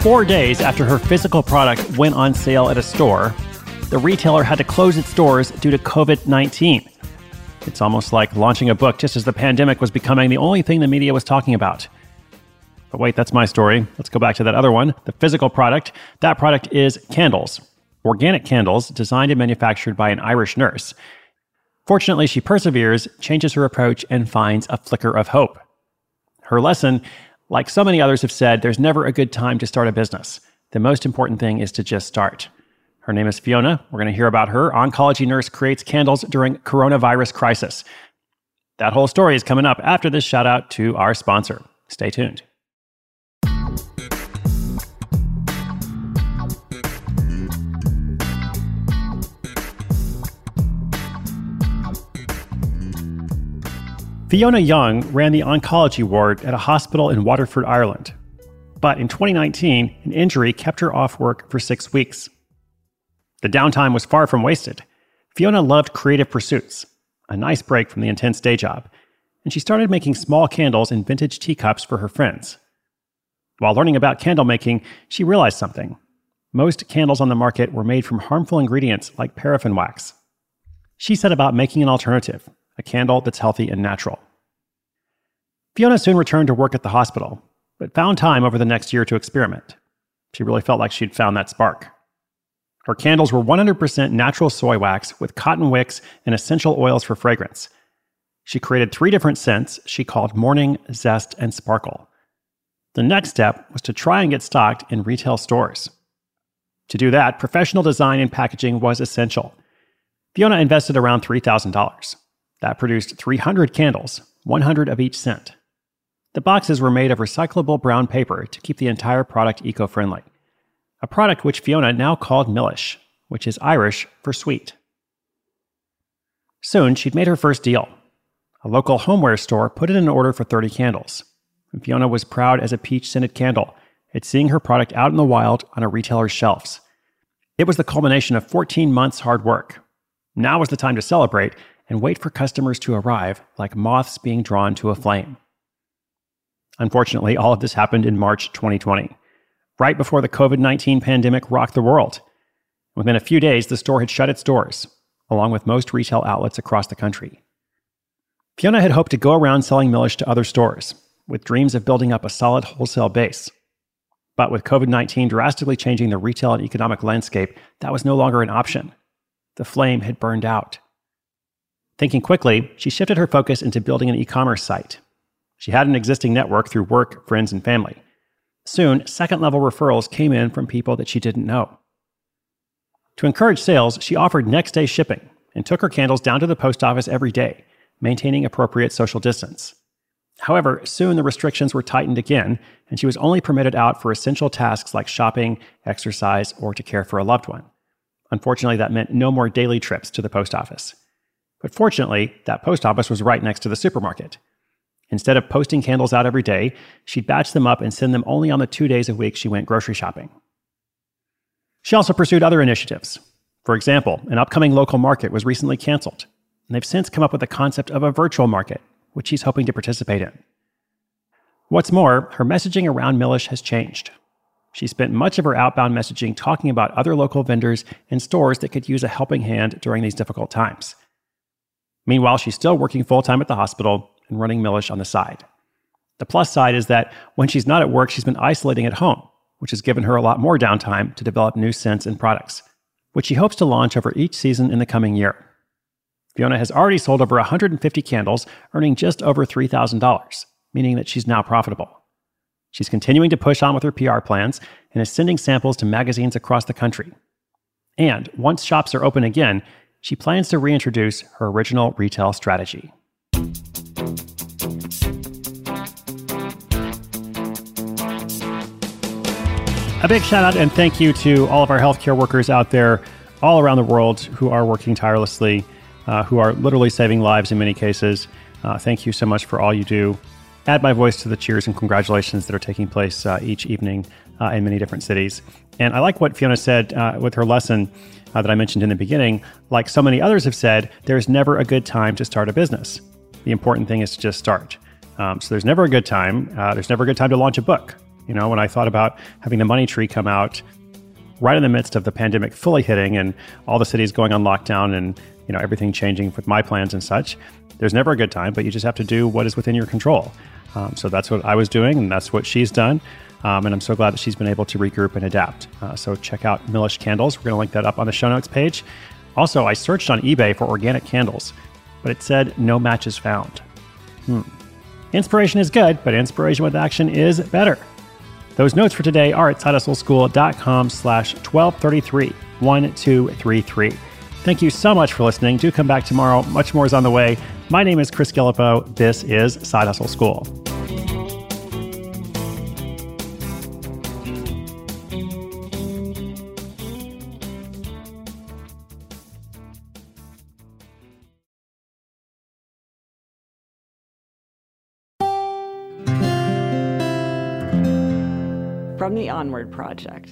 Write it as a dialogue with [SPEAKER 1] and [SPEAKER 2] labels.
[SPEAKER 1] four days after her physical product went on sale at a store, the retailer had to close its doors due to COVID 19. It's almost like launching a book just as the pandemic was becoming the only thing the media was talking about. But wait, that's my story. Let's go back to that other one the physical product. That product is candles, organic candles designed and manufactured by an Irish nurse. Fortunately, she perseveres, changes her approach, and finds a flicker of hope. Her lesson, like so many others have said, there's never a good time to start a business. The most important thing is to just start. Her name is Fiona. We're going to hear about her. Oncology nurse creates candles during coronavirus crisis. That whole story is coming up after this shout out to our sponsor. Stay tuned. Fiona Young ran the oncology ward at a hospital in Waterford, Ireland. But in 2019, an injury kept her off work for six weeks. The downtime was far from wasted. Fiona loved creative pursuits, a nice break from the intense day job, and she started making small candles in vintage teacups for her friends. While learning about candle making, she realized something. Most candles on the market were made from harmful ingredients like paraffin wax. She set about making an alternative, a candle that's healthy and natural. Fiona soon returned to work at the hospital, but found time over the next year to experiment. She really felt like she'd found that spark. Her candles were 100% natural soy wax with cotton wicks and essential oils for fragrance. She created three different scents she called Morning, Zest, and Sparkle. The next step was to try and get stocked in retail stores. To do that, professional design and packaging was essential. Fiona invested around $3,000. That produced 300 candles, 100 of each scent. The boxes were made of recyclable brown paper to keep the entire product eco friendly, a product which Fiona now called Milish, which is Irish for sweet. Soon, she'd made her first deal. A local homeware store put in an order for 30 candles. And Fiona was proud as a peach scented candle at seeing her product out in the wild on a retailer's shelves. It was the culmination of 14 months' hard work. Now was the time to celebrate and wait for customers to arrive like moths being drawn to a flame. Unfortunately, all of this happened in March 2020, right before the COVID 19 pandemic rocked the world. Within a few days, the store had shut its doors, along with most retail outlets across the country. Fiona had hoped to go around selling Milish to other stores, with dreams of building up a solid wholesale base. But with COVID 19 drastically changing the retail and economic landscape, that was no longer an option. The flame had burned out. Thinking quickly, she shifted her focus into building an e commerce site. She had an existing network through work, friends, and family. Soon, second level referrals came in from people that she didn't know. To encourage sales, she offered next day shipping and took her candles down to the post office every day, maintaining appropriate social distance. However, soon the restrictions were tightened again, and she was only permitted out for essential tasks like shopping, exercise, or to care for a loved one. Unfortunately, that meant no more daily trips to the post office. But fortunately, that post office was right next to the supermarket. Instead of posting candles out every day, she'd batch them up and send them only on the two days a week she went grocery shopping. She also pursued other initiatives. For example, an upcoming local market was recently canceled, and they've since come up with the concept of a virtual market, which she's hoping to participate in. What's more, her messaging around Millish has changed. She spent much of her outbound messaging talking about other local vendors and stores that could use a helping hand during these difficult times. Meanwhile, she's still working full time at the hospital and running Millish on the side. The plus side is that when she's not at work, she's been isolating at home, which has given her a lot more downtime to develop new scents and products, which she hopes to launch over each season in the coming year. Fiona has already sold over 150 candles, earning just over $3,000, meaning that she's now profitable. She's continuing to push on with her PR plans and is sending samples to magazines across the country. And once shops are open again, she plans to reintroduce her original retail strategy. A big shout out and thank you to all of our healthcare workers out there all around the world who are working tirelessly, uh, who are literally saving lives in many cases. Uh, thank you so much for all you do. Add my voice to the cheers and congratulations that are taking place uh, each evening uh, in many different cities. And I like what Fiona said uh, with her lesson uh, that I mentioned in the beginning. Like so many others have said, there's never a good time to start a business. The important thing is to just start. Um, so there's never a good time. there's never a good time to launch a book You know, when I thought about having the money tree come out right in the midst of the pandemic fully hitting and all the cities going on lockdown and you know everything changing with my plans and such, there's never a good time, but you just have to do what is within your control. Um, so that's what I was doing, and that's what she's done. Um, and I'm so glad that she's been able to regroup and adapt. Uh, so check out Millish Candles. We're going to link that up on the show notes page. Also, I searched on eBay for organic candles, but it said no matches found. Hmm. Inspiration is good, but inspiration with action is better. Those notes for today are at sidehustleschool.com slash 1233 1233. Thank you so much for listening. Do come back tomorrow. Much more is on the way. My name is Chris Guillebeau. This is Side Hustle School.
[SPEAKER 2] From the Onward Project.